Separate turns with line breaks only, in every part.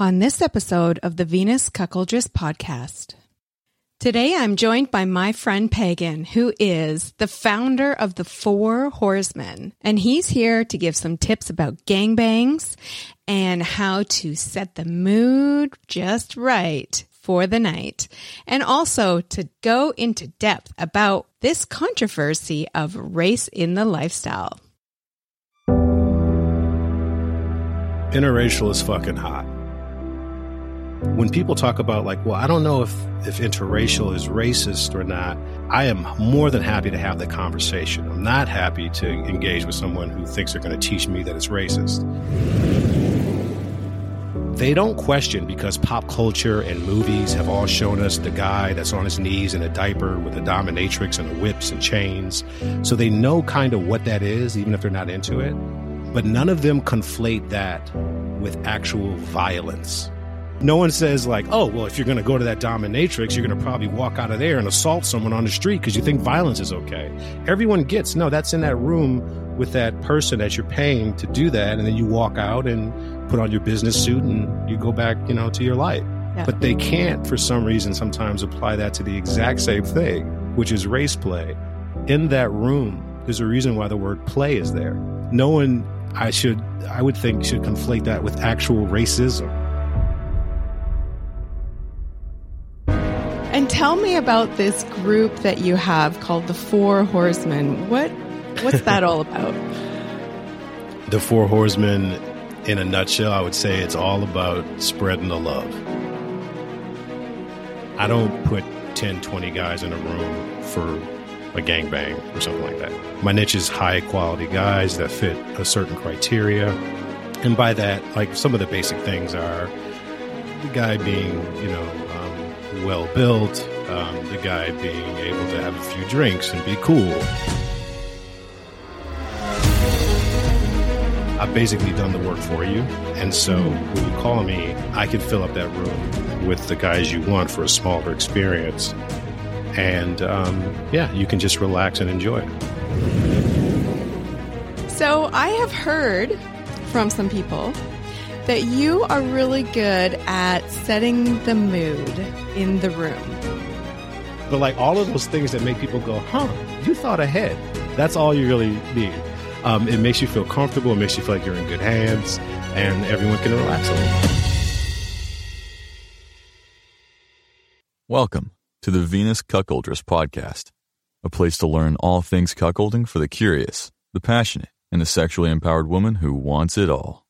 on this episode of the Venus Cuckoldress podcast. Today I'm joined by my friend Pagan, who is the founder of the Four Horsemen, and he's here to give some tips about gangbangs and how to set the mood just right for the night, and also to go into depth about this controversy of race in the lifestyle.
Interracial is fucking hot when people talk about like well i don't know if if interracial is racist or not i am more than happy to have that conversation. I'm not happy to engage with someone who thinks they're going to teach me that it's racist. They don't question because pop culture and movies have all shown us the guy that's on his knees in a diaper with a dominatrix and the whips and chains. So they know kind of what that is even if they're not into it. But none of them conflate that with actual violence no one says like, oh, well, if you're going to go to that dominatrix, you're going to probably walk out of there and assault someone on the street because you think violence is okay. Everyone gets no. That's in that room with that person that you're paying to do that, and then you walk out and put on your business suit and you go back, you know, to your life. Yeah. But they can't, for some reason, sometimes apply that to the exact same thing, which is race play. In that room, there's a reason why the word play is there. No one, I should, I would think, should conflate that with actual racism.
Tell me about this group that you have called the Four Horsemen. What what's that all about?
The Four Horsemen in a nutshell, I would say it's all about spreading the love. I don't put 10, 20 guys in a room for a gangbang or something like that. My niche is high quality guys that fit a certain criteria. And by that, like some of the basic things are the guy being, you know, um, well built, um, the guy being able to have a few drinks and be cool. I've basically done the work for you. And so when you call me, I can fill up that room with the guys you want for a smaller experience. And um, yeah, you can just relax and enjoy it.
So I have heard from some people that you are really good at setting the mood in the room.
But like all of those things that make people go, huh, you thought ahead. That's all you really need. Um, it makes you feel comfortable. It makes you feel like you're in good hands, and everyone can relax a little.
Welcome to the Venus Cuckoldress Podcast, a place to learn all things cuckolding for the curious, the passionate, and the sexually empowered woman who wants it all.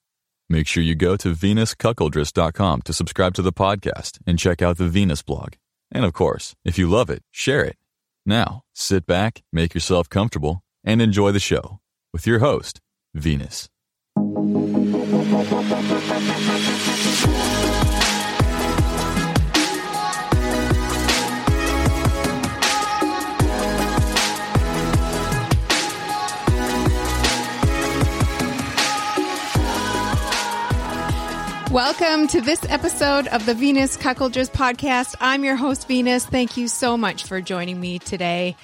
Make sure you go to venuscuckoldress.com to subscribe to the podcast and check out the Venus blog. And of course, if you love it, share it. Now, sit back, make yourself comfortable, and enjoy the show with your host, Venus.
Welcome to this episode of the Venus Cuckoldress podcast. I'm your host, Venus. Thank you so much for joining me today.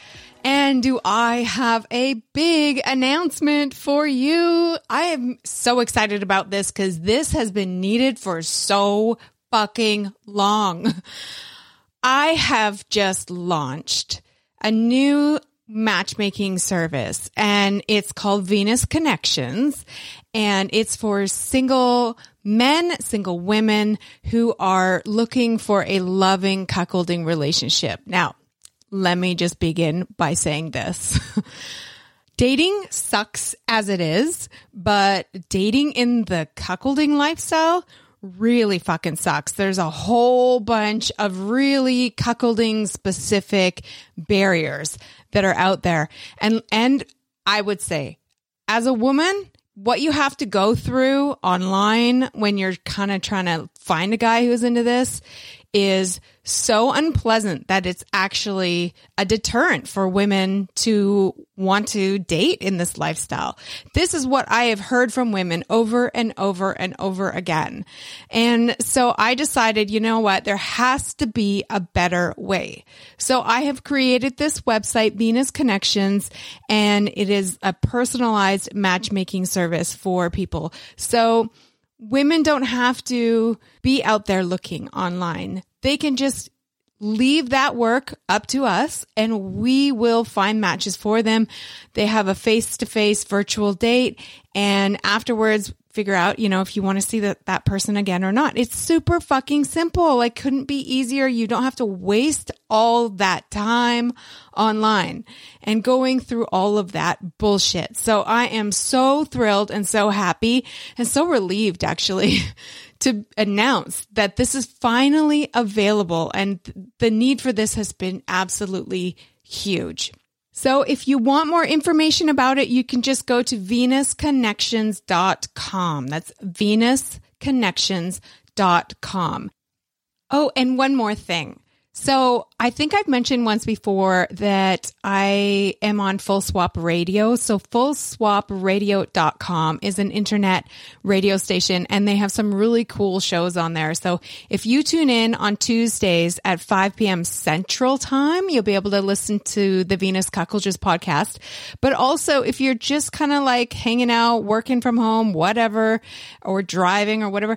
And do I have a big announcement for you? I am so excited about this because this has been needed for so fucking long. I have just launched a new matchmaking service and it's called Venus Connections and it's for single men, single women who are looking for a loving cuckolding relationship. Now, let me just begin by saying this. dating sucks as it is, but dating in the cuckolding lifestyle really fucking sucks. There's a whole bunch of really cuckolding specific barriers that are out there. And, and I would say as a woman, what you have to go through online when you're kind of trying to find a guy who's into this is so unpleasant that it's actually a deterrent for women to want to date in this lifestyle. This is what I have heard from women over and over and over again. And so I decided, you know what? There has to be a better way. So I have created this website, Venus Connections, and it is a personalized matchmaking service for people. So women don't have to be out there looking online. They can just leave that work up to us and we will find matches for them. They have a face to face virtual date and afterwards figure out, you know, if you want to see that, that person again or not. It's super fucking simple. Like couldn't be easier. You don't have to waste all that time online and going through all of that bullshit. So I am so thrilled and so happy and so relieved actually to announce that this is finally available and the need for this has been absolutely huge. So if you want more information about it, you can just go to venusconnections.com. That's venusconnections.com. Oh, and one more thing. So I think I've mentioned once before that I am on Full Swap Radio. So fullswapradio.com is an internet radio station and they have some really cool shows on there. So if you tune in on Tuesdays at 5 p.m. Central Time, you'll be able to listen to the Venus Cuckoldress podcast. But also if you're just kind of like hanging out, working from home, whatever, or driving or whatever,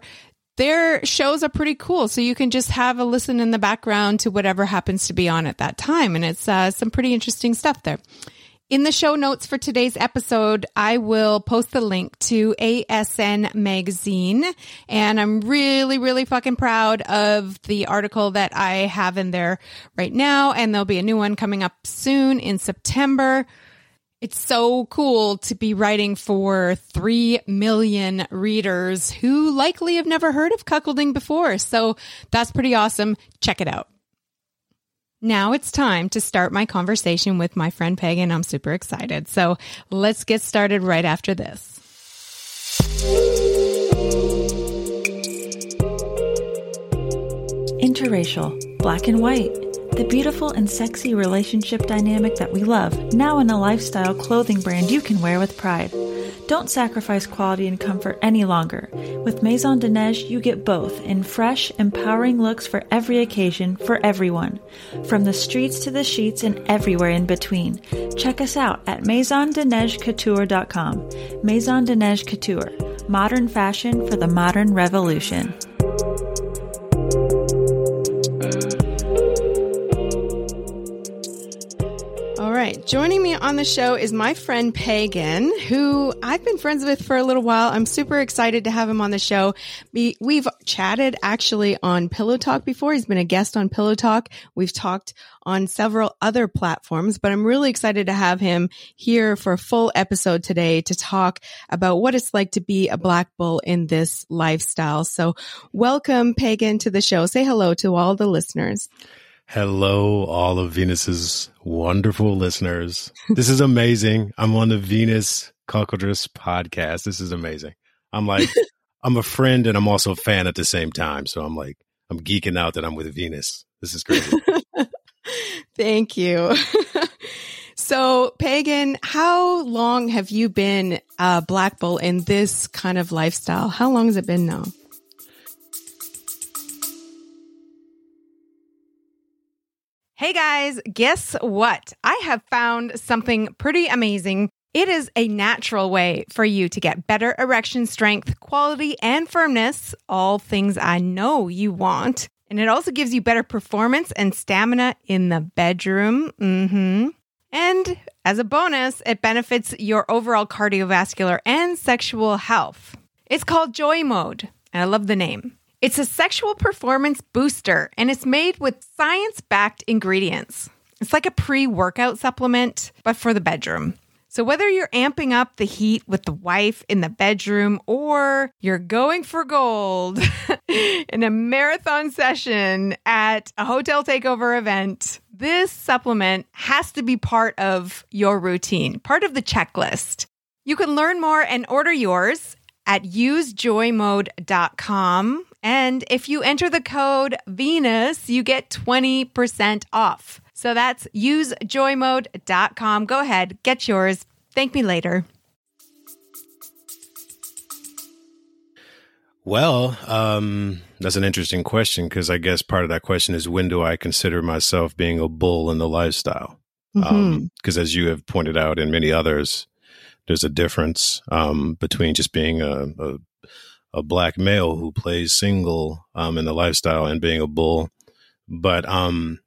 their shows are pretty cool. So you can just have a listen in the background to whatever happens to be on at that time. And it's uh, some pretty interesting stuff there. In the show notes for today's episode, I will post the link to ASN magazine. And I'm really, really fucking proud of the article that I have in there right now. And there'll be a new one coming up soon in September. It's so cool to be writing for 3 million readers who likely have never heard of cuckolding before. So that's pretty awesome. Check it out. Now it's time to start my conversation with my friend Peg, and I'm super excited. So let's get started right after this.
Interracial, black and white the beautiful and sexy relationship dynamic that we love, now in a lifestyle clothing brand you can wear with pride. Don't sacrifice quality and comfort any longer. With Maison de Neige, you get both in fresh, empowering looks for every occasion, for everyone. From the streets to the sheets and everywhere in between. Check us out at maisondeneigecouture.com. Maison de Neige Couture. Modern fashion for the modern revolution.
Joining me on the show is my friend Pagan, who I've been friends with for a little while. I'm super excited to have him on the show. We, we've chatted actually on Pillow Talk before. He's been a guest on Pillow Talk. We've talked on several other platforms, but I'm really excited to have him here for a full episode today to talk about what it's like to be a black bull in this lifestyle. So welcome Pagan to the show. Say hello to all the listeners.
Hello, all of Venus's wonderful listeners. This is amazing. I'm on the Venus Cuckoldress podcast. This is amazing. I'm like, I'm a friend and I'm also a fan at the same time. So I'm like, I'm geeking out that I'm with Venus. This is crazy.
Thank you. so, Pagan, how long have you been a Black Bull in this kind of lifestyle? How long has it been now? Hey guys, guess what? I have found something pretty amazing. It is a natural way for you to get better erection strength, quality, and firmness, all things I know you want. And it also gives you better performance and stamina in the bedroom. Mm-hmm. And as a bonus, it benefits your overall cardiovascular and sexual health. It's called Joy Mode, and I love the name. It's a sexual performance booster and it's made with science backed ingredients. It's like a pre workout supplement, but for the bedroom. So, whether you're amping up the heat with the wife in the bedroom or you're going for gold in a marathon session at a hotel takeover event, this supplement has to be part of your routine, part of the checklist. You can learn more and order yours at usejoymode.com and if you enter the code Venus, you get 20% off. So that's usejoymode.com. Go ahead, get yours. Thank me later.
Well, um, that's an interesting question because I guess part of that question is when do I consider myself being a bull in the lifestyle? Because mm-hmm. um, as you have pointed out, and many others, there's a difference um, between just being a, a a black male who plays single um, in the lifestyle and being a bull. But um,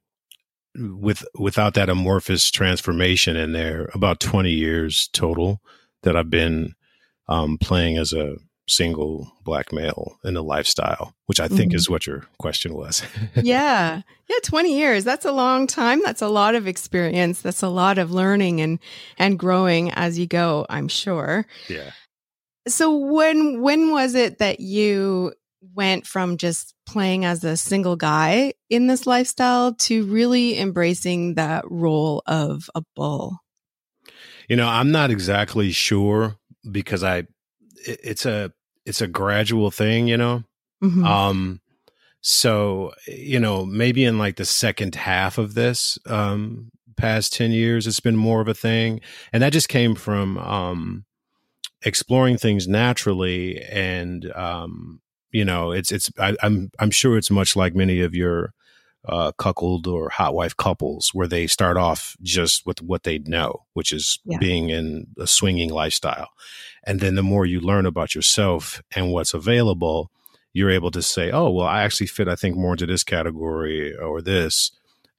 with without that amorphous transformation in there, about 20 years total that I've been um, playing as a single black male in the lifestyle, which I think mm-hmm. is what your question was.
yeah. Yeah, 20 years. That's a long time. That's a lot of experience. That's a lot of learning and and growing as you go, I'm sure.
Yeah.
So when when was it that you went from just playing as a single guy in this lifestyle to really embracing that role of a bull?
You know, I'm not exactly sure because I it's a it's a gradual thing, you know. Mm-hmm. Um so, you know, maybe in like the second half of this um past 10 years it's been more of a thing and that just came from um exploring things naturally and um you know it's it's I, am I'm, I'm sure it's much like many of your uh cuckold or hot wife couples where they start off just with what they know which is yeah. being in a swinging lifestyle and then the more you learn about yourself and what's available you're able to say oh well i actually fit i think more into this category or this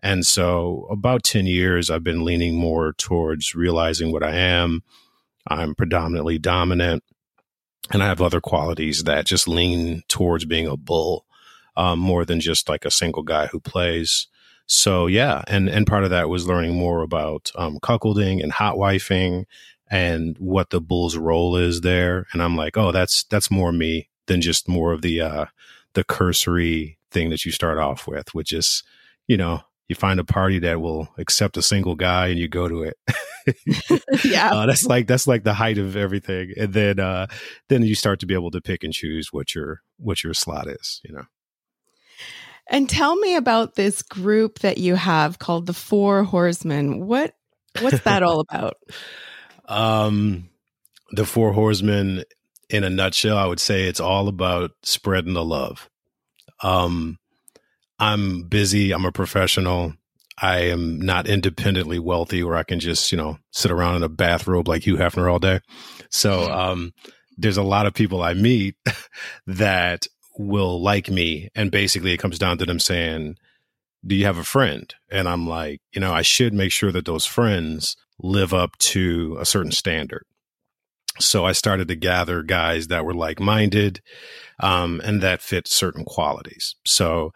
and so about 10 years i've been leaning more towards realizing what i am I'm predominantly dominant, and I have other qualities that just lean towards being a bull um, more than just like a single guy who plays. So yeah, and and part of that was learning more about um, cuckolding and hot wifing and what the bull's role is there. And I'm like, oh, that's that's more me than just more of the uh, the cursory thing that you start off with, which is, you know, you find a party that will accept a single guy and you go to it.
yeah.
Uh, that's like that's like the height of everything. And then uh then you start to be able to pick and choose what your what your slot is, you know.
And tell me about this group that you have called the Four Horsemen. What what's that all about?
Um the Four Horsemen in a nutshell, I would say it's all about spreading the love. Um I'm busy. I'm a professional. I am not independently wealthy where I can just, you know, sit around in a bathrobe like Hugh Hefner all day. So, um, there's a lot of people I meet that will like me. And basically it comes down to them saying, do you have a friend? And I'm like, you know, I should make sure that those friends live up to a certain standard. So I started to gather guys that were like minded, um, and that fit certain qualities. So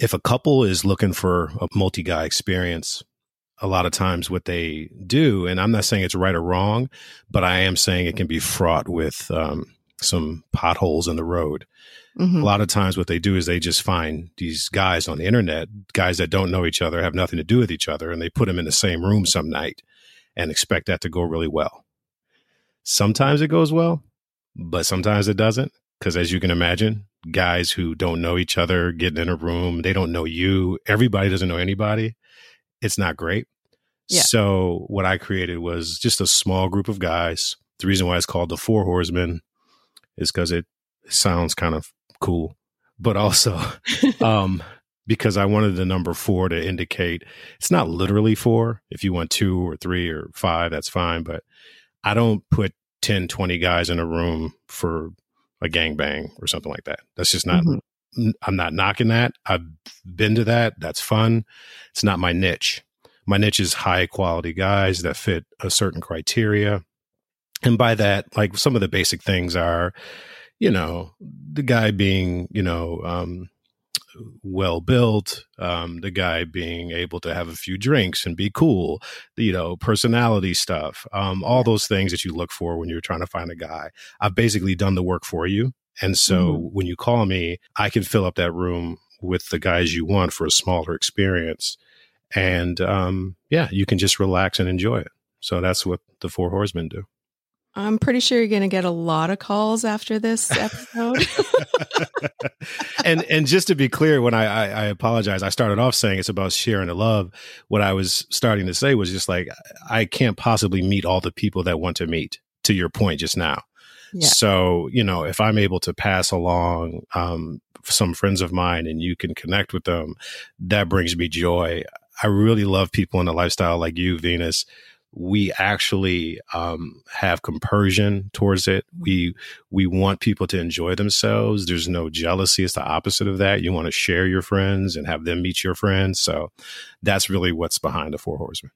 if a couple is looking for a multi guy experience, a lot of times what they do, and I'm not saying it's right or wrong, but I am saying it can be fraught with um, some potholes in the road. Mm-hmm. A lot of times what they do is they just find these guys on the internet, guys that don't know each other, have nothing to do with each other, and they put them in the same room some night and expect that to go really well. Sometimes it goes well, but sometimes it doesn't. Because as you can imagine, guys who don't know each other getting in a room, they don't know you, everybody doesn't know anybody. It's not great. Yeah. So what I created was just a small group of guys. The reason why it's called the Four Horsemen is because it sounds kind of cool, but also um, because I wanted the number four to indicate it's not literally four. If you want two or three or five, that's fine. But I don't put 10, 20 guys in a room for a gangbang or something like that. That's just not. Mm-hmm. I'm not knocking that. I've been to that. That's fun. It's not my niche. My niche is high quality guys that fit a certain criteria. And by that, like some of the basic things are, you know, the guy being, you know, um, well built, um, the guy being able to have a few drinks and be cool, you know, personality stuff, um, all those things that you look for when you're trying to find a guy. I've basically done the work for you. And so mm-hmm. when you call me, I can fill up that room with the guys you want for a smaller experience. And um, yeah, you can just relax and enjoy it. So that's what the Four Horsemen do.
I'm pretty sure you're going to get a lot of calls after this episode.
and and just to be clear, when I, I, I apologize, I started off saying it's about sharing the love. What I was starting to say was just like I can't possibly meet all the people that want to meet. To your point just now, yeah. so you know if I'm able to pass along um, some friends of mine and you can connect with them, that brings me joy. I really love people in a lifestyle like you, Venus, we actually um, have compersion towards it. We we want people to enjoy themselves. There's no jealousy. It's the opposite of that. You want to share your friends and have them meet your friends. So that's really what's behind the Four Horsemen.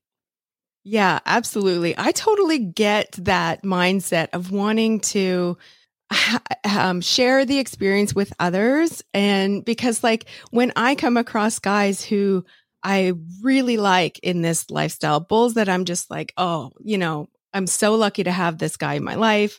Yeah, absolutely. I totally get that mindset of wanting to um, share the experience with others. And because, like, when I come across guys who I really like in this lifestyle, bulls that I'm just like, oh, you know, I'm so lucky to have this guy in my life.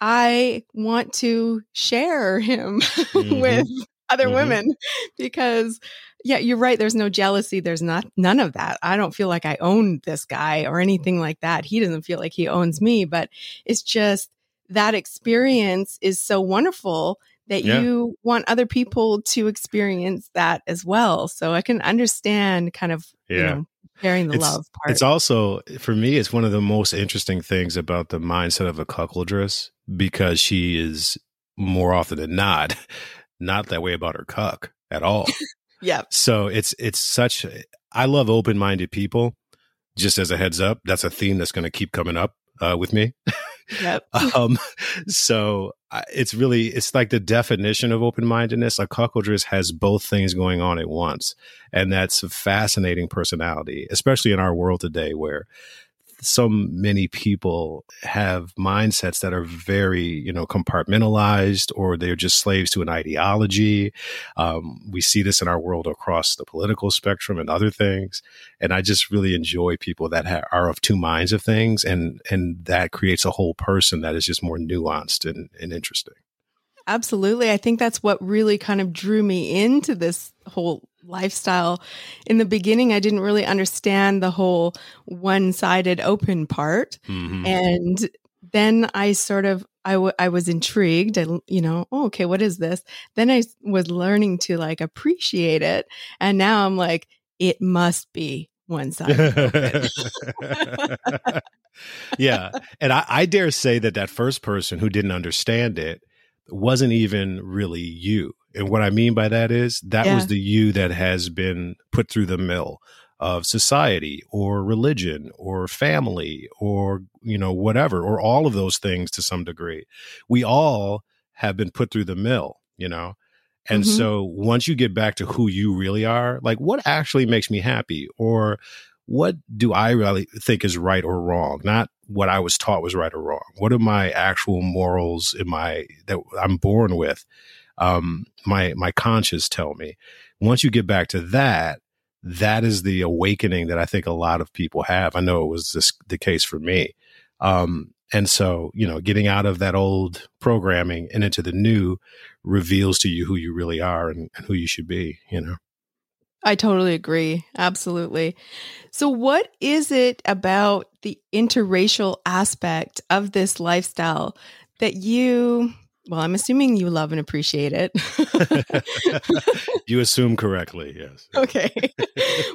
I want to share him mm-hmm. with other mm-hmm. women because yeah, you're right. There's no jealousy. There's not none of that. I don't feel like I own this guy or anything like that. He doesn't feel like he owns me, but it's just that experience is so wonderful that yeah. you want other people to experience that as well. So I can understand kind of, yeah. you know, sharing the
it's,
love part.
It's also, for me, it's one of the most interesting things about the mindset of a cuckoldress because she is more often than not, not that way about her cuck at all.
yeah.
So it's, it's such, I love open minded people. Just as a heads up, that's a theme that's going to keep coming up uh, with me.
Yep.
um, so it's really it's like the definition of open mindedness. A cuckoldress has both things going on at once, and that's a fascinating personality, especially in our world today, where so many people have mindsets that are very, you know, compartmentalized or they're just slaves to an ideology. Um, we see this in our world across the political spectrum and other things. And I just really enjoy people that ha- are of two minds of things. And, and that creates a whole person that is just more nuanced and, and interesting.
Absolutely. I think that's what really kind of drew me into this whole lifestyle. In the beginning, I didn't really understand the whole one sided open part. Mm-hmm. And then I sort of I, w- I was intrigued. I, you know, oh, okay, what is this? Then I was learning to like appreciate it. And now I'm like, it must be one sided.
yeah. And I, I dare say that that first person who didn't understand it wasn't even really you. And what I mean by that is that yeah. was the you that has been put through the mill of society or religion or family or you know whatever or all of those things to some degree we all have been put through the mill you know and mm-hmm. so once you get back to who you really are like what actually makes me happy or what do I really think is right or wrong? Not what I was taught was right or wrong. What are my actual morals in my that I'm born with? Um, my my conscience tell me. Once you get back to that, that is the awakening that I think a lot of people have. I know it was this, the case for me. Um, and so, you know, getting out of that old programming and into the new reveals to you who you really are and, and who you should be, you know.
I totally agree. Absolutely. So, what is it about the interracial aspect of this lifestyle that you, well, I'm assuming you love and appreciate it.
you assume correctly, yes.
Okay.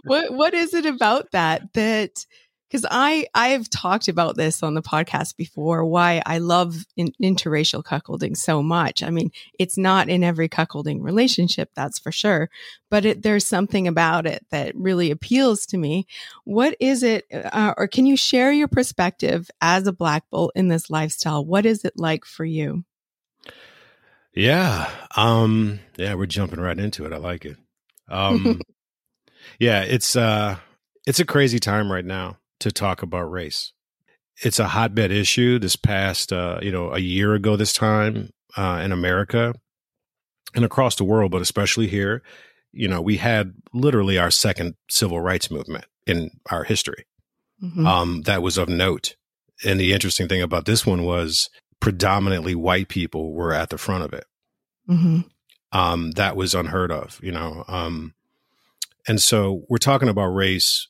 what What is it about that that because I I've talked about this on the podcast before why I love in, interracial cuckolding so much. I mean, it's not in every cuckolding relationship, that's for sure, but it, there's something about it that really appeals to me. What is it, uh, or can you share your perspective as a black bull in this lifestyle? What is it like for you?
Yeah, um, yeah, we're jumping right into it. I like it. Um, yeah, it's uh, it's a crazy time right now to talk about race. It's a hotbed issue. This past, uh, you know, a year ago, this time uh, in America and across the world, but especially here, you know, we had literally our second civil rights movement in our history. Mm-hmm. Um, that was of note. And the interesting thing about this one was predominantly white people were at the front of it. Mm-hmm. Um, that was unheard of, you know. Um, and so we're talking about race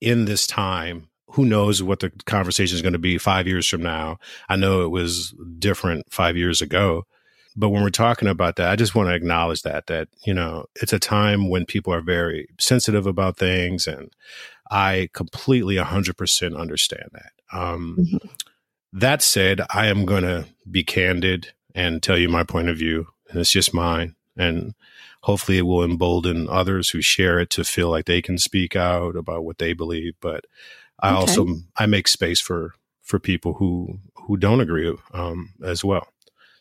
in this time who knows what the conversation is going to be five years from now. I know it was different five years ago. But when we're talking about that, I just want to acknowledge that, that, you know, it's a time when people are very sensitive about things. And I completely 100% understand that. Um, mm-hmm. That said, I am going to be candid and tell you my point of view. And it's just mine. And hopefully it will embolden others who share it to feel like they can speak out about what they believe. But I okay. also I make space for for people who who don't agree um, as well.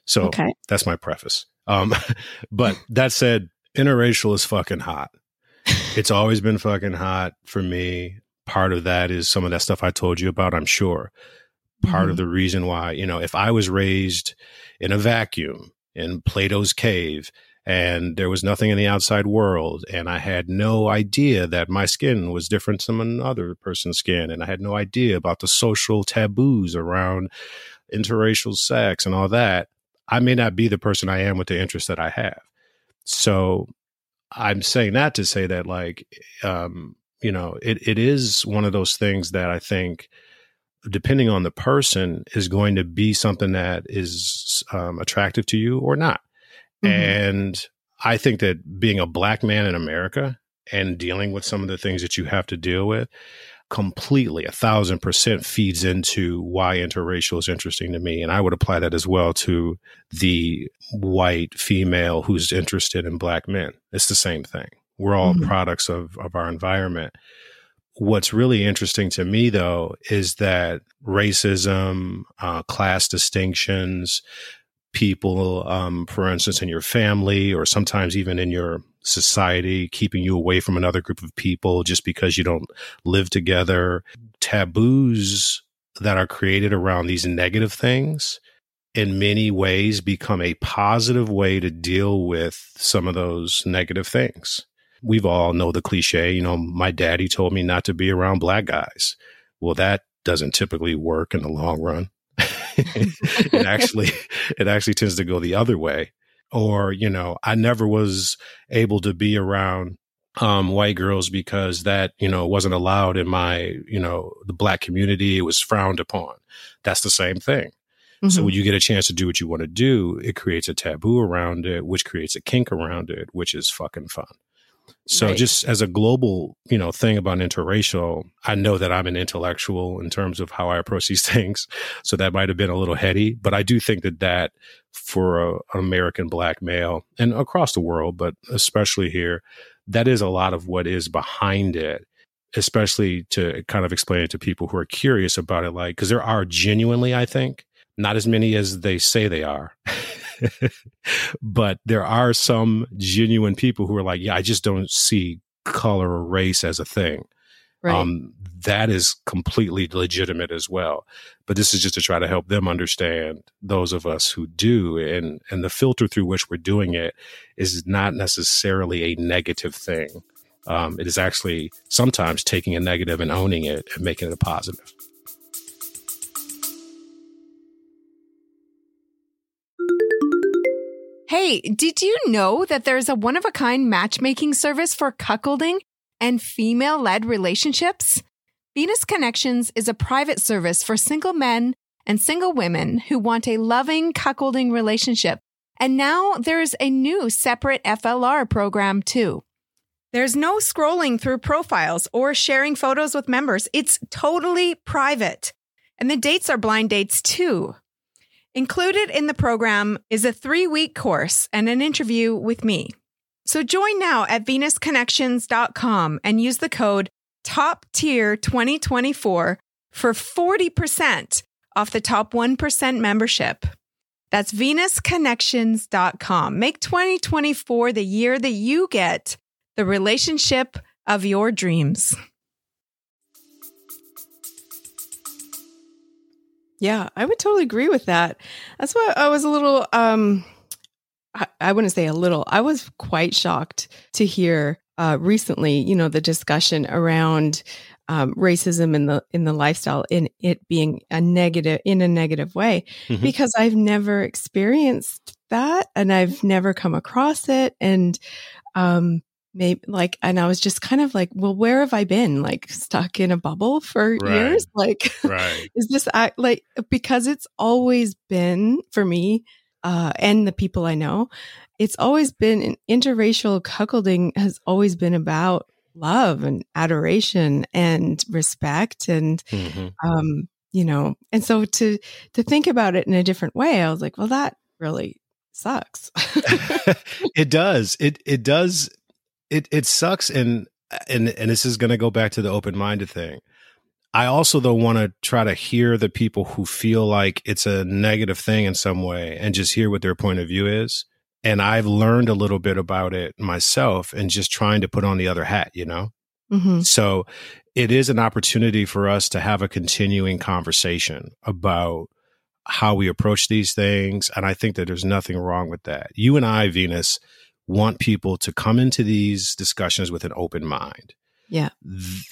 So okay. that's my preface. Um, but that said, interracial is fucking hot. it's always been fucking hot for me. Part of that is some of that stuff I told you about, I'm sure. Part mm-hmm. of the reason why, you know, if I was raised in a vacuum in Plato's cave and there was nothing in the outside world and I had no idea that my skin was different from another person's skin and I had no idea about the social taboos around interracial sex and all that, I may not be the person I am with the interest that I have. So I'm saying that to say that, like, um, you know, it, it is one of those things that I think, depending on the person, is going to be something that is um, attractive to you or not. Mm-hmm. And I think that being a black man in America and dealing with some of the things that you have to deal with, completely a thousand percent feeds into why interracial is interesting to me. And I would apply that as well to the white female who's interested in black men. It's the same thing. We're all mm-hmm. products of, of our environment. What's really interesting to me, though, is that racism, uh, class distinctions, people, um, for instance, in your family or sometimes even in your society, keeping you away from another group of people just because you don't live together, taboos that are created around these negative things in many ways become a positive way to deal with some of those negative things. We've all know the cliche, you know, my daddy told me not to be around black guys. Well, that doesn't typically work in the long run. it actually it actually tends to go the other way or you know i never was able to be around um, white girls because that you know wasn't allowed in my you know the black community it was frowned upon that's the same thing mm-hmm. so when you get a chance to do what you want to do it creates a taboo around it which creates a kink around it which is fucking fun so right. just as a global, you know, thing about interracial, I know that I'm an intellectual in terms of how I approach these things. So that might have been a little heady, but I do think that that for a, an American black male and across the world, but especially here, that is a lot of what is behind it especially to kind of explain it to people who are curious about it like because there are genuinely i think not as many as they say they are but there are some genuine people who are like, yeah, I just don't see color or race as a thing. Right. Um, that is completely legitimate as well. But this is just to try to help them understand those of us who do, and and the filter through which we're doing it is not necessarily a negative thing. Um, it is actually sometimes taking a negative and owning it and making it a positive.
Hey, did you know that there's a one of a kind matchmaking service for cuckolding and female led relationships? Venus Connections is a private service for single men and single women who want a loving cuckolding relationship. And now there's a new separate FLR program too. There's no scrolling through profiles or sharing photos with members. It's totally private. And the dates are blind dates too. Included in the program is a three week course and an interview with me. So join now at venusconnections.com and use the code top tier 2024 for 40% off the top 1% membership. That's venusconnections.com. Make 2024 the year that you get the relationship of your dreams.
Yeah, I would totally agree with that. That's why I was a little um I, I wouldn't say a little. I was quite shocked to hear uh recently, you know, the discussion around um, racism in the in the lifestyle in it being a negative in a negative way mm-hmm. because I've never experienced that and I've never come across it and um maybe like and i was just kind of like well where have i been like stuck in a bubble for right. years like right. is this act like because it's always been for me uh and the people i know it's always been an interracial cuckolding has always been about love and adoration and respect and mm-hmm. um you know and so to to think about it in a different way i was like well that really sucks
it does it it does it it sucks and and and this is going to go back to the open minded thing. I also though want to try to hear the people who feel like it's a negative thing in some way and just hear what their point of view is. And I've learned a little bit about it myself and just trying to put on the other hat, you know? Mm-hmm. So it is an opportunity for us to have a continuing conversation about how we approach these things. And I think that there's nothing wrong with that. You and I, Venus, want people to come into these discussions with an open mind.
Yeah.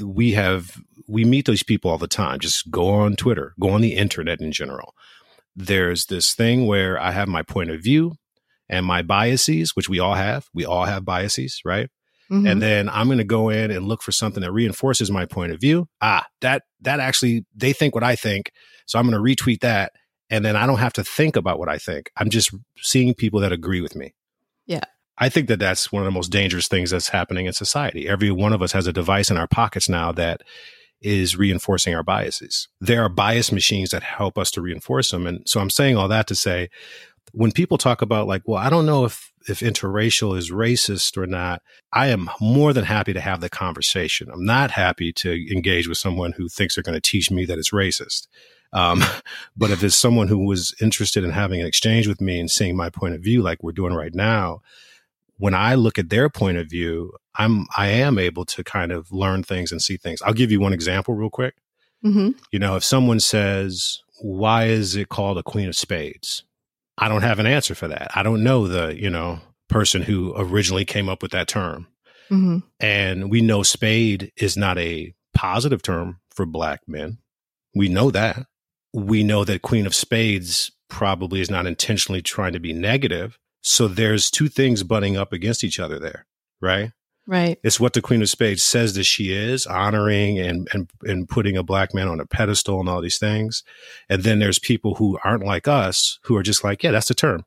We have, we meet those people all the time. Just go on Twitter, go on the internet in general. There's this thing where I have my point of view and my biases, which we all have. We all have biases, right? Mm-hmm. And then I'm going to go in and look for something that reinforces my point of view. Ah, that, that actually, they think what I think. So I'm going to retweet that. And then I don't have to think about what I think. I'm just seeing people that agree with me.
Yeah.
I think that that's one of the most dangerous things that's happening in society. Every one of us has a device in our pockets now that is reinforcing our biases. There are bias machines that help us to reinforce them. And so I'm saying all that to say, when people talk about like, well, I don't know if, if interracial is racist or not, I am more than happy to have the conversation. I'm not happy to engage with someone who thinks they're going to teach me that it's racist. Um, but if it's someone who was interested in having an exchange with me and seeing my point of view, like we're doing right now, when I look at their point of view, I'm I am able to kind of learn things and see things. I'll give you one example real quick. Mm-hmm. You know, if someone says, "Why is it called a Queen of Spades?" I don't have an answer for that. I don't know the you know person who originally came up with that term. Mm-hmm. And we know spade is not a positive term for black men. We know that. We know that Queen of Spades probably is not intentionally trying to be negative. So there's two things butting up against each other there, right?
Right.
It's what the Queen of Spades says that she is, honoring and, and and putting a black man on a pedestal and all these things. And then there's people who aren't like us who are just like, yeah, that's the term.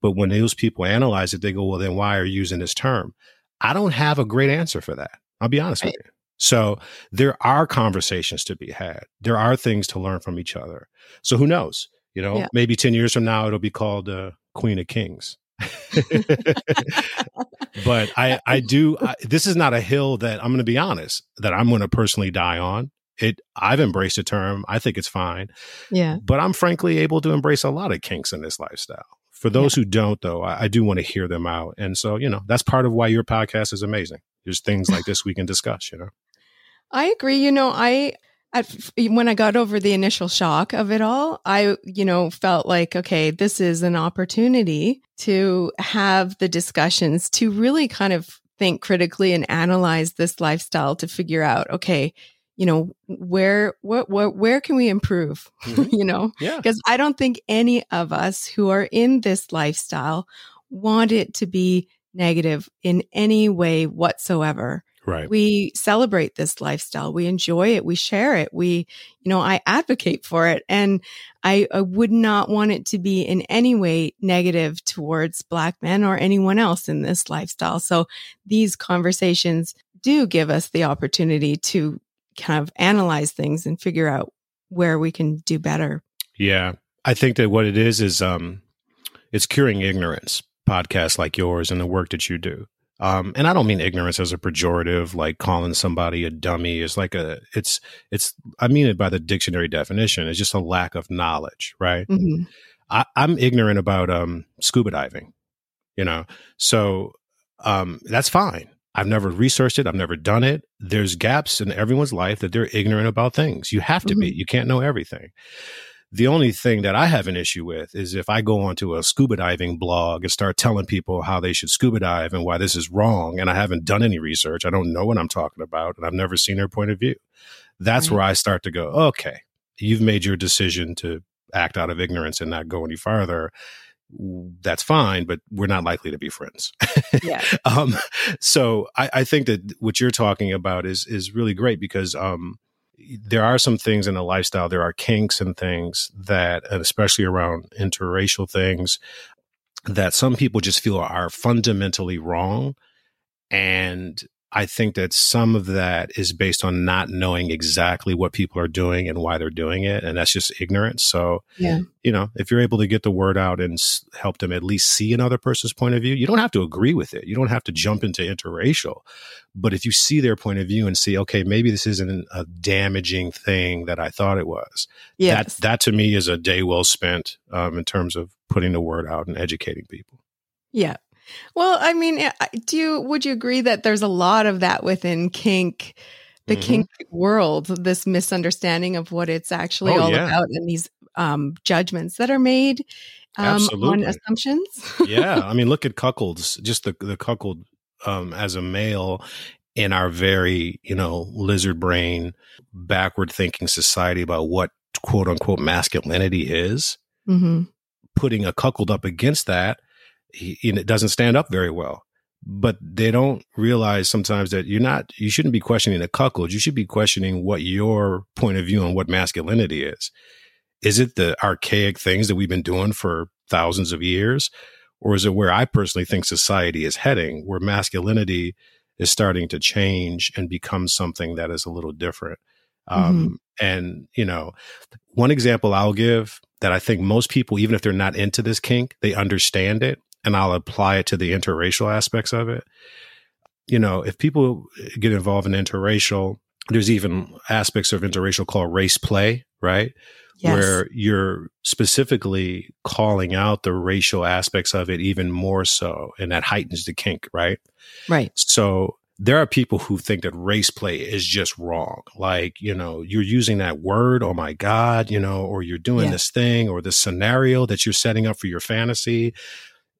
But when those people analyze it, they go, well, then why are you using this term? I don't have a great answer for that. I'll be honest right. with you. So there are conversations to be had. There are things to learn from each other. So who knows? You know, yeah. maybe 10 years from now, it'll be called uh, Queen of Kings. but I, I do, I, this is not a hill that I'm going to be honest, that I'm going to personally die on. It, I've embraced the term. I think it's fine.
Yeah.
But I'm frankly able to embrace a lot of kinks in this lifestyle. For those yeah. who don't, though, I, I do want to hear them out. And so, you know, that's part of why your podcast is amazing. There's things like this we can discuss, you know?
I agree. You know, I, at, when I got over the initial shock of it all, I, you know, felt like, okay, this is an opportunity to have the discussions to really kind of think critically and analyze this lifestyle to figure out, okay, you know, where, what, what, where can we improve? Mm-hmm. you know,
yeah.
Because I don't think any of us who are in this lifestyle want it to be negative in any way whatsoever.
Right.
We celebrate this lifestyle. We enjoy it. We share it. We, you know, I advocate for it. And I, I, would not want it to be in any way negative towards Black men or anyone else in this lifestyle. So these conversations do give us the opportunity to kind of analyze things and figure out where we can do better.
Yeah. I think that what it is is um it's curing ignorance podcasts like yours and the work that you do. Um, and I don't mean ignorance as a pejorative, like calling somebody a dummy. It's like a, it's, it's, I mean it by the dictionary definition. It's just a lack of knowledge, right? Mm-hmm. I, am ignorant about um, scuba diving, you know, so um, that's fine. I've never researched it. I've never done it. There's gaps in everyone's life that they're ignorant about things. You have to mm-hmm. be. You can't know everything. The only thing that I have an issue with is if I go onto a scuba diving blog and start telling people how they should scuba dive and why this is wrong, and I haven't done any research, I don't know what I'm talking about, and I've never seen their point of view. That's right. where I start to go, okay, you've made your decision to act out of ignorance and not go any farther that's fine, but we're not likely to be friends.
Yeah.
um, so I, I, think that what you're talking about is is really great because um, there are some things in the lifestyle, there are kinks and things that, and especially around interracial things, that some people just feel are fundamentally wrong. And I think that some of that is based on not knowing exactly what people are doing and why they're doing it. And that's just ignorance. So,
Yeah.
you know, if you're able to get the word out and s- help them at least see another person's point of view, you don't have to agree with it. You don't have to jump into interracial. But if you see their point of view and see, okay, maybe this isn't a damaging thing that I thought it was,
Yes.
that, that to me is a day well spent um, in terms of putting the word out and educating people.
Yeah. Well, I mean, do you would you agree that there's a lot of that within kink, the
Mhm.
kink world, this misunderstanding of what it's actually
Oh,
all
yeah.
about, and these um, judgments that are made um, on assumptions?
yeah, I mean, look at cuckolds. Just the the cuckold um, as a male in our very you know lizard brain, backward thinking society about what quote unquote masculinity is.
hmm
Putting a cuckold up against that, he, doesn't stand up very well. But they don't realize sometimes that you're not. You shouldn't be questioning the cuckold. You should be questioning what your point of view on what masculinity is. Is it the archaic things that we've been doing for thousands of years? Or is it where I personally think society is heading, where masculinity is starting to change and become something that is a little different? Um, And, you know, one example I'll give that I think most people, even if they're not into this kink, they understand it. And I'll apply it to the interracial aspects of it. You know, if people get involved in interracial, there's even aspects of interracial called race play, right?
Yes.
where you're specifically calling out the racial aspects of it even more so, and that heightens the kink, right?
right.
So there are people who think that race play is just wrong. Like, you know, you're using that word, oh my God, you know, or you're doing
Yeah.
this thing or this scenario that you're setting up for your fantasy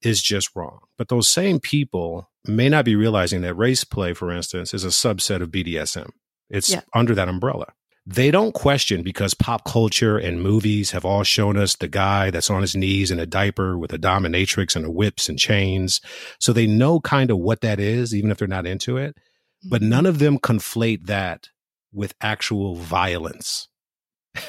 is just wrong. But those same people may not be realizing that race play, for instance, is a subset of BDSM. It's
Yeah.
under that umbrella. They don't question because pop culture and movies have all shown us the guy that's on his knees in a diaper with a dominatrix and a whips and chains. So they know kind of what that is, even if they're not into it. But mm-hmm. none of them conflate that with actual violence.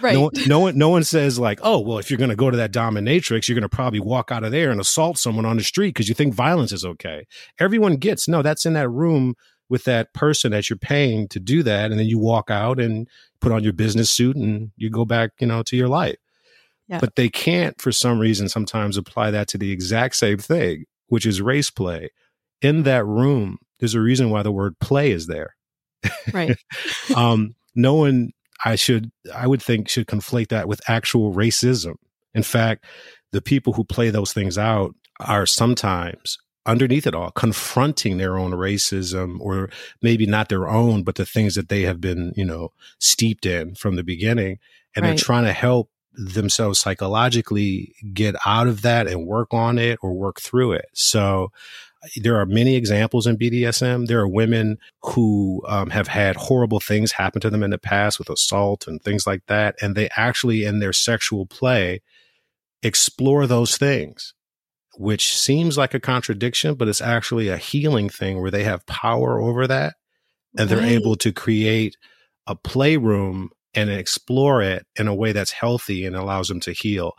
Right.
No, one- no one, no one says like, "Oh, well, if you're going to go to that dominatrix, you're going to probably walk out of there and assault someone on the street because you think violence is okay." Everyone gets no. That's in that room with that person that you're paying to do that, and then you walk out and put on your business suit and you go back, you know, to your life.
Yeah.
But they can't, for some reason, sometimes apply that to the exact same thing, which is race play. In that room, there's a reason why the word play is there
right.
um, no one I should I would think should conflate that with actual racism. In fact, the people who play those things out are sometimes underneath it all confronting their own racism or maybe not their own but the things that they have been you know steeped in from the beginning and
Right.
they're trying to help themselves psychologically get out of that and work on it or work through it so there are many examples in BDSM. There are women who um, have had horrible things happen to them in the past with assault and things like that. And they actually, in their sexual play, explore those things, which seems like a contradiction, but it's actually a healing thing where they have power over that. And they're
Right.
able to create a playroom and explore it in a way that's healthy and allows them to heal.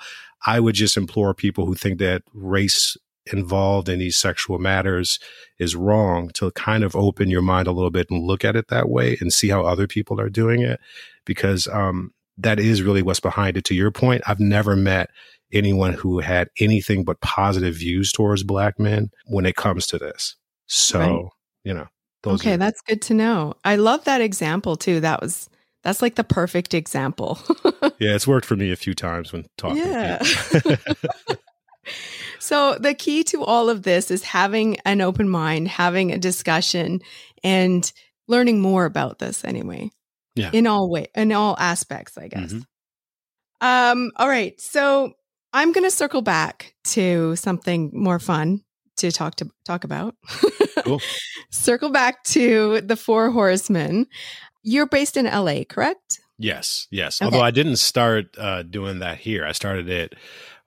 I would just implore people who think that race involved in these sexual matters is wrong to kind of open your mind a little bit and look at it that way and see how other people are doing it because um, that is really what's behind it to your point i've never met anyone who had anything but positive views towards black men when it comes to this so
Right.
you know those
okay,
are-
that's good to know. I love that example too. That was that's like the perfect example.
yeah it's worked for me a few times when talking
Yeah. so the key to all of this is having an open mind, having a discussion and learning more about this anyway.
Yeah.
In all way in all aspects, I guess.
Mhm.
Um all right. So I'm going to circle back to something more fun to talk to talk about.
Cool.
circle back to the four horsemen. You're based in LA, correct?
Yes, yes.
Okay.
Although I didn't start uh, doing that here, I started it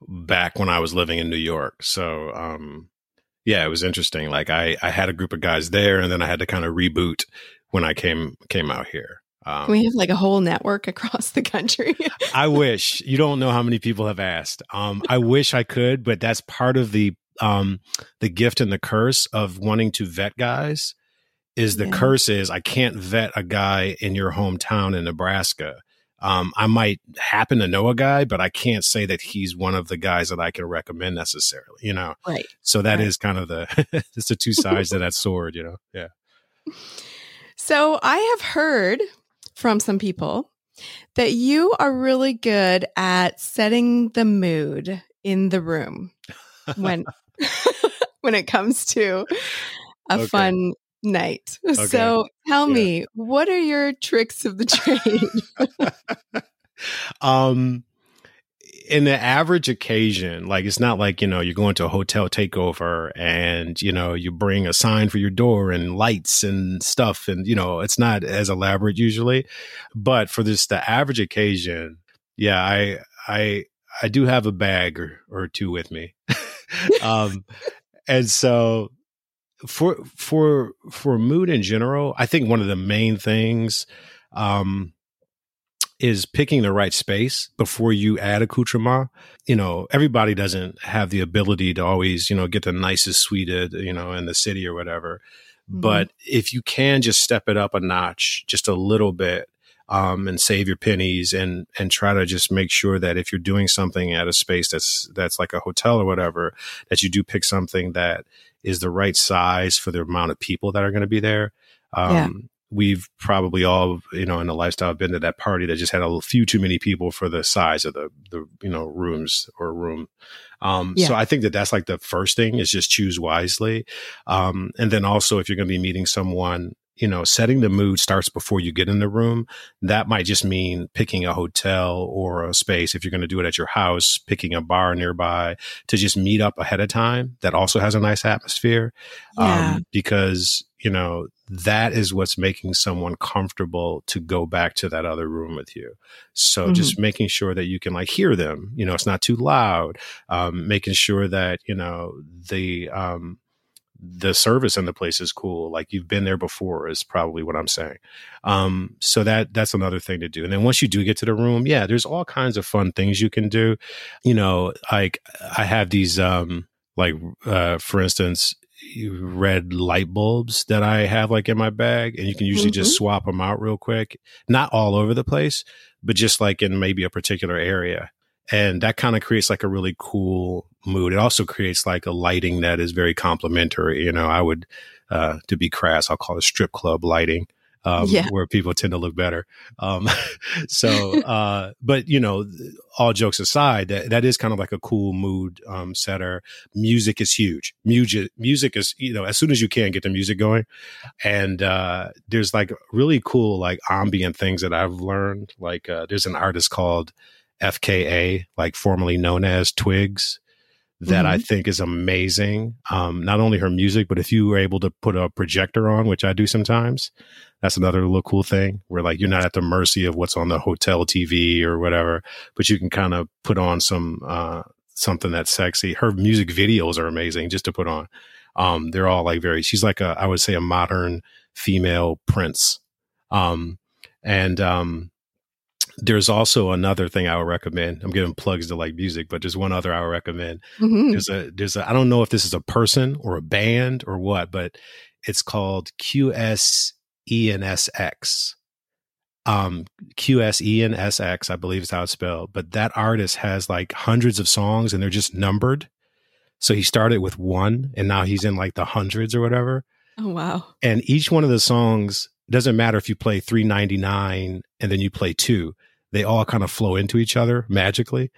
back when I was living in New York. So, um, yeah, it was interesting. Like I, I had a group of guys there, and then I had to kind of reboot when I came came out here. Um,
Can we have like a whole network across the country?
I wish you don't know how many people have asked. Um, I wish I could, but that's part of the um, the gift and the curse of wanting to vet guys is the
Yeah.
curse is I can't vet a guy in your hometown in Nebraska. Um, I might happen to know a guy, but I can't say that he's one of the guys that I can recommend necessarily, you know?
Right.
So that is
Right.
kind of the, it's the two sides of that sword, you know? Yeah.
So I have heard from some people that you are really good at setting the mood in the room when when it comes to a
Okay.
fun night. So tell
Yeah.
me, what are your tricks of the trade?
um in the average occasion like it's not like you know you're going to a hotel takeover and you know you bring a sign for your door and lights and stuff and you know it's not as elaborate usually but for this the average occasion yeah i i i do have a bag or, or two with me um and so for for for mood in general i think one of the main things um is picking the right space before you add accoutrement. You know, everybody doesn't have the ability to always, you know, get the nicest suite, you know, in the city or whatever. But if you can just step it up a notch, just a little bit, um, and save your pennies and and try to just make sure that if you're doing something at a space that's that's like a hotel or whatever, that you do pick something that is the right size for the amount of people that are going to be there. Um,
Yeah.
We've probably all, you know, in the lifestyle been to that party that just had a few too many people for the size of the, the you know, rooms or room. Um,
Yeah.
So I think that that's like the first thing is just choose wisely. Um, and then also if you're going to be meeting someone, you know, setting the mood starts before you get in the room. That might just mean picking a hotel or a space. If you're going to do it at your house, picking a bar nearby to just meet up ahead of time. That also has a nice atmosphere.
yeah.
Um, because, you know, that is what's making someone comfortable to go back to that other room with you. So just making sure that you can like hear them, you know, it's not too loud. Um, making sure that, you know, the, um, the service in the place is cool. Like you've been there before is probably what I'm saying. Um, so that that's another thing to do. And then once you do get to the room, yeah, there's all kinds of fun things you can do. You know, like I have these um like uh for instance red light bulbs that I have like in my bag and you can usually just swap them out real quick. Not all over the place, but just like in maybe a particular area. And that kind of creates like a really cool mood. It also creates like a lighting that is very complimentary. You know, I would, uh, to be crass, I'll call it strip club lighting. Um,
Yeah.
where people tend to look better. Um, so, uh, but you know, all jokes aside, that, that is kind of like a cool mood, um, setter. Music is huge. Music, music is, you know, as soon as you can get the music going. And, uh, there's like really cool, like ambient things that I've learned. Like, uh, there's an artist called FKA, like formerly known as Twigs that I think is amazing. Um, not only her music, but if you were able to put a projector on, which I do sometimes, that's another little cool thing where like you're not at the mercy of what's on the hotel TV or whatever, but you can kind of put on some, uh, something that's sexy. Her music videos are amazing just to put on. Um, they're all like very, she's like a, I would say a modern female prince. Um, and, um, there's also another thing I would recommend. I'm giving plugs to like music, but there's one other I would recommend
Mhm.
there's a there's a I don't know if this is a person or a band or what, but it's called QSENSX. Um QSENSX, I believe is how it's spelled. But that artist has like hundreds of songs and they're just numbered. So he started with one and now he's in like the hundreds or whatever.
Oh wow.
And each one of the songs doesn't matter if you play 399 and then you play two. They all kind of flow into each other magically.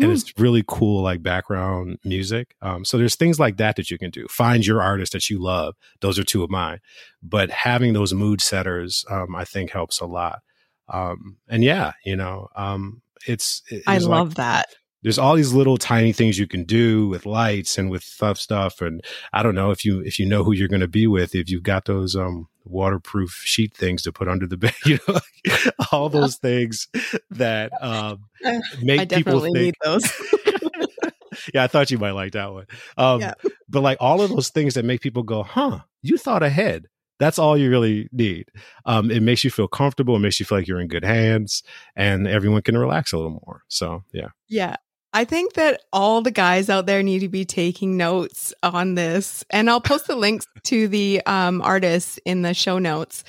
And
Hmm.
it's really cool like background music. Um, so there's things like that that you can do. Find your artist that you love. Those are two of mine. But having those mood setters um, i think helps a lot. Um, and yeah you know um, it's, it's
I
like-
love that.
There's all these little tiny things you can do with lights and with stuff stuff. And i don't know if you if you know who you're going to be with if you've got those um waterproof sheet things to put under the bed you know all those things that um
Uh,
make
I
people think
need those.
yeah i thought you might like that one. Um
Yeah.
but like all of those things that make people go huh you thought ahead. That's all you really need. Um it makes you feel comfortable it makes you feel like you're in good hands and everyone can relax a little more. So yeah.
Yeah. I think that all the guys out there need to be taking notes on this, and I'll post the links to the um, artists in the show notes.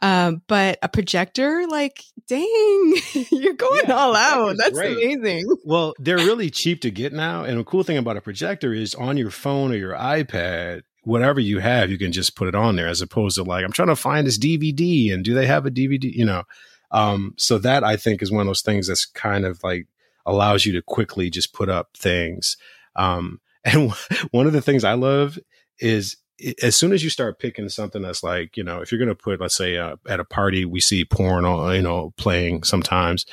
Um, but a projector, like, dang, you're going yeah, all out. That's great. amazing.
Well, they're really cheap to get now, and the cool thing about a projector is on your phone or your iPad. Whatever you have, you can just put it on there, as opposed to like I'm trying to find this DVD, and do they have a DVD? You know, um, so that I think is one of those things that's kind of like allows you to quickly just put up things. Um, and one of the things I love is as soon as you start picking something that's like, you know, if you're going to put, let's say, uh, at a party, we see porn, or, you know, playing sometimes.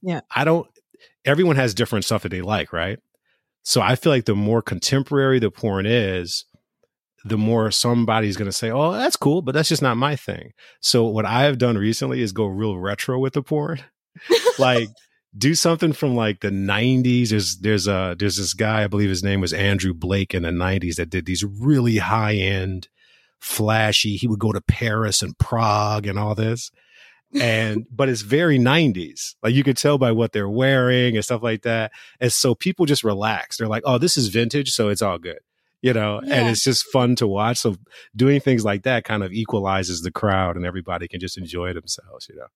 Yeah.
I don't, everyone has different stuff that they like, right? So I feel like the more contemporary the porn is, the more somebody's going to say, "Oh, that's cool," but that's just not my thing. So what I have done recently is go real retro with the porn. like do something from like the 90s there's there's a there's this guy i believe his name was andrew blake in the 90s that did these really high end flashy he would go to paris and prague and all this. And but it's very 90s like you could tell by what they're wearing and stuff like that. And so people just relax. They're like oh this is vintage so it's all good you know? Yeah. and it's just fun to watch. So doing things like that kind of equalizes the crowd and everybody can just enjoy themselves you know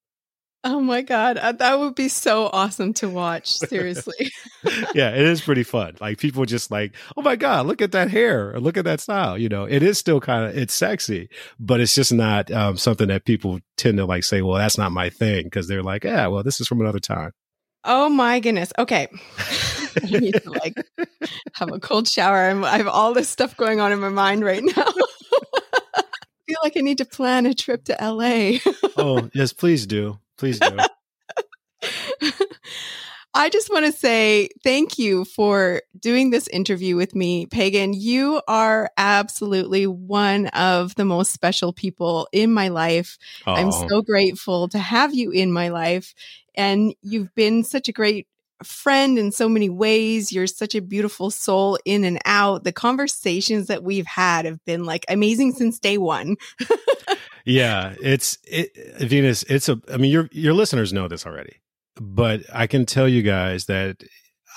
Oh my god, uh, that would be so awesome to watch. Seriously.
yeah, it is pretty fun. Like people just like, "Oh my god, look at that hair look at that style." You know, it is still kind of it's sexy, but it's just not um, something that people tend to like say, "Well, that's not my thing," because they're like, "Yeah, well, this is from another time."
Oh my goodness. Okay. I need to like have a cold shower. I'm, I have all this stuff going on in my mind right now. I feel like I need to plan a trip to LA.
oh, yes, please do. Please do.
I just want to say thank you for doing this interview with me, Pagan. You are absolutely one of the most special people in my life. Oh. I'm so grateful to have you in my life. And you've been such a great friend in so many ways. You're such a beautiful soul in and out. The conversations that we've had have been like amazing since day one.
yeah, it's it, Venus. It's a. I mean, your your listeners know this already, but I can tell you guys that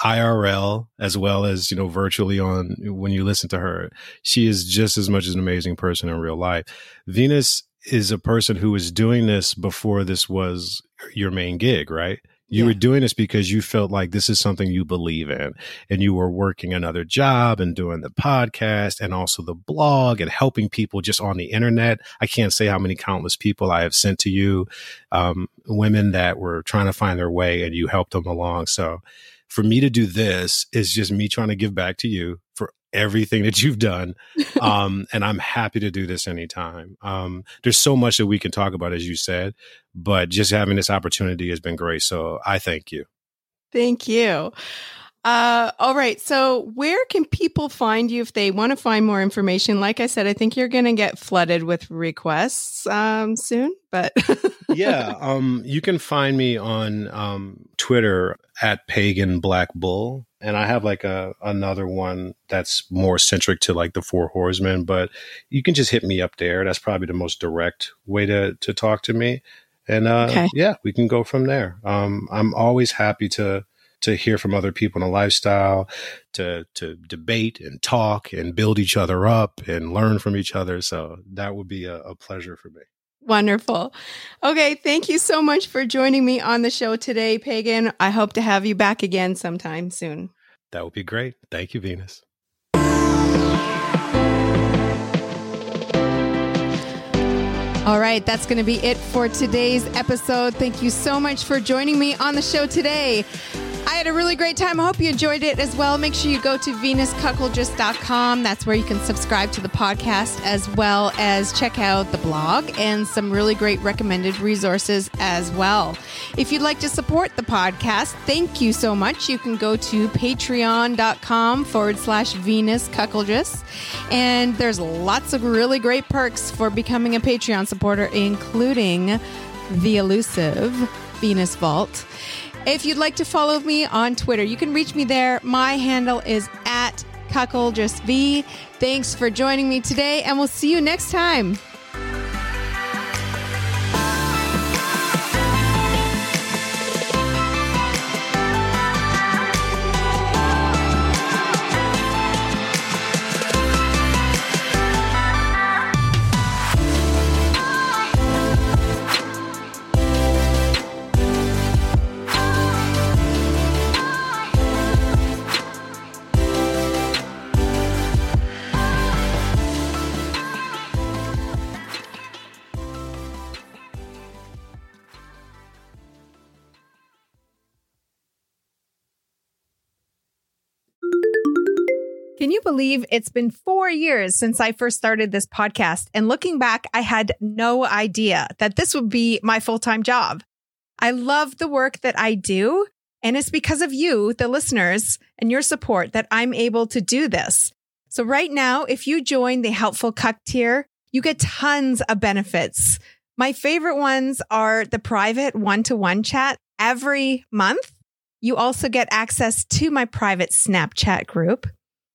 IRL as well as you know virtually on when you listen to her, she is just as much as an amazing person in real life. Venus is a person who was doing this before this was your main gig, right? You yeah. were doing this because you felt like this is something you believe in and you were working another job and doing the podcast and also the blog and helping people just on the internet. I can't say how many countless people I have sent to you, um, women that were trying to find their way and you helped them along. So for me to do this is just me trying to give back to you for everything that you've done. Um, and I'm happy to do this anytime. Um, there's so much that we can talk about, as you said, but just having this opportunity has been great. So I thank you.
Thank you. Uh, all right. So, where can people find you if they want to find more information? Like I said, I think you're going to get flooded with requests um, soon. But
yeah, um, you can find me on um, Twitter at Pagan Black Bull, and I have like a another one that's more centric to like the Four Horsemen. But you can just hit me up there. That's probably the most direct way to to talk to me. And uh, okay. yeah, we can go from there. Um, I'm always happy to to hear from other people in a lifestyle, to to debate and talk and build each other up and learn from each other. So that would be a, a pleasure for me.
Wonderful. Okay, thank you so much for joining me on the show today, Pagan. I hope to have you back again sometime soon.
That would be great. Thank you, Venus.
All right, that's going to be it for today's episode. Thank you so much for joining me on the show today. I had a really great time. I hope you enjoyed it as well. Make sure you go to venuscuckoldress.com. That's where you can subscribe to the podcast as well as check out the blog and some really great recommended resources as well. If you'd like to support the podcast, thank you so much. You can go to patreon.com forward slash Venus Cuckoldress. And there's lots of really great perks for becoming a Patreon supporter, including the elusive Venus Vault. If you'd like to follow me on Twitter, you can reach me there. My handle is at cuckoldressv. Thanks for joining me today, and we'll see you next time. Believe it's been four years since I first started this podcast? And looking back, I had no idea that this would be my full time job. I love the work that I do. And it's because of you, the listeners, and your support that I'm able to do this. So right now, if you join the Helpful Cuck tier, you get tons of benefits. My favorite ones are the private one to one chat every month. You also get access to my private Snapchat group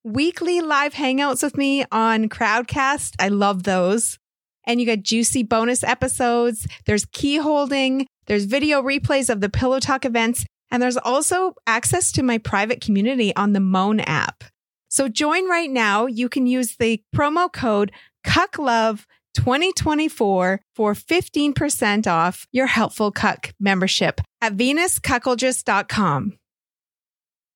weekly live hangouts with me on Crowdcast. I love those. And you get juicy bonus episodes. There's key holding. There's video replays of the Pillow Talk events. And there's also access to my private community on the Moan app. So join right now. You can use the promo code CUCKLOVE 2024 for 15% off your Helpful Cuck membership at venuscuckoldress.com.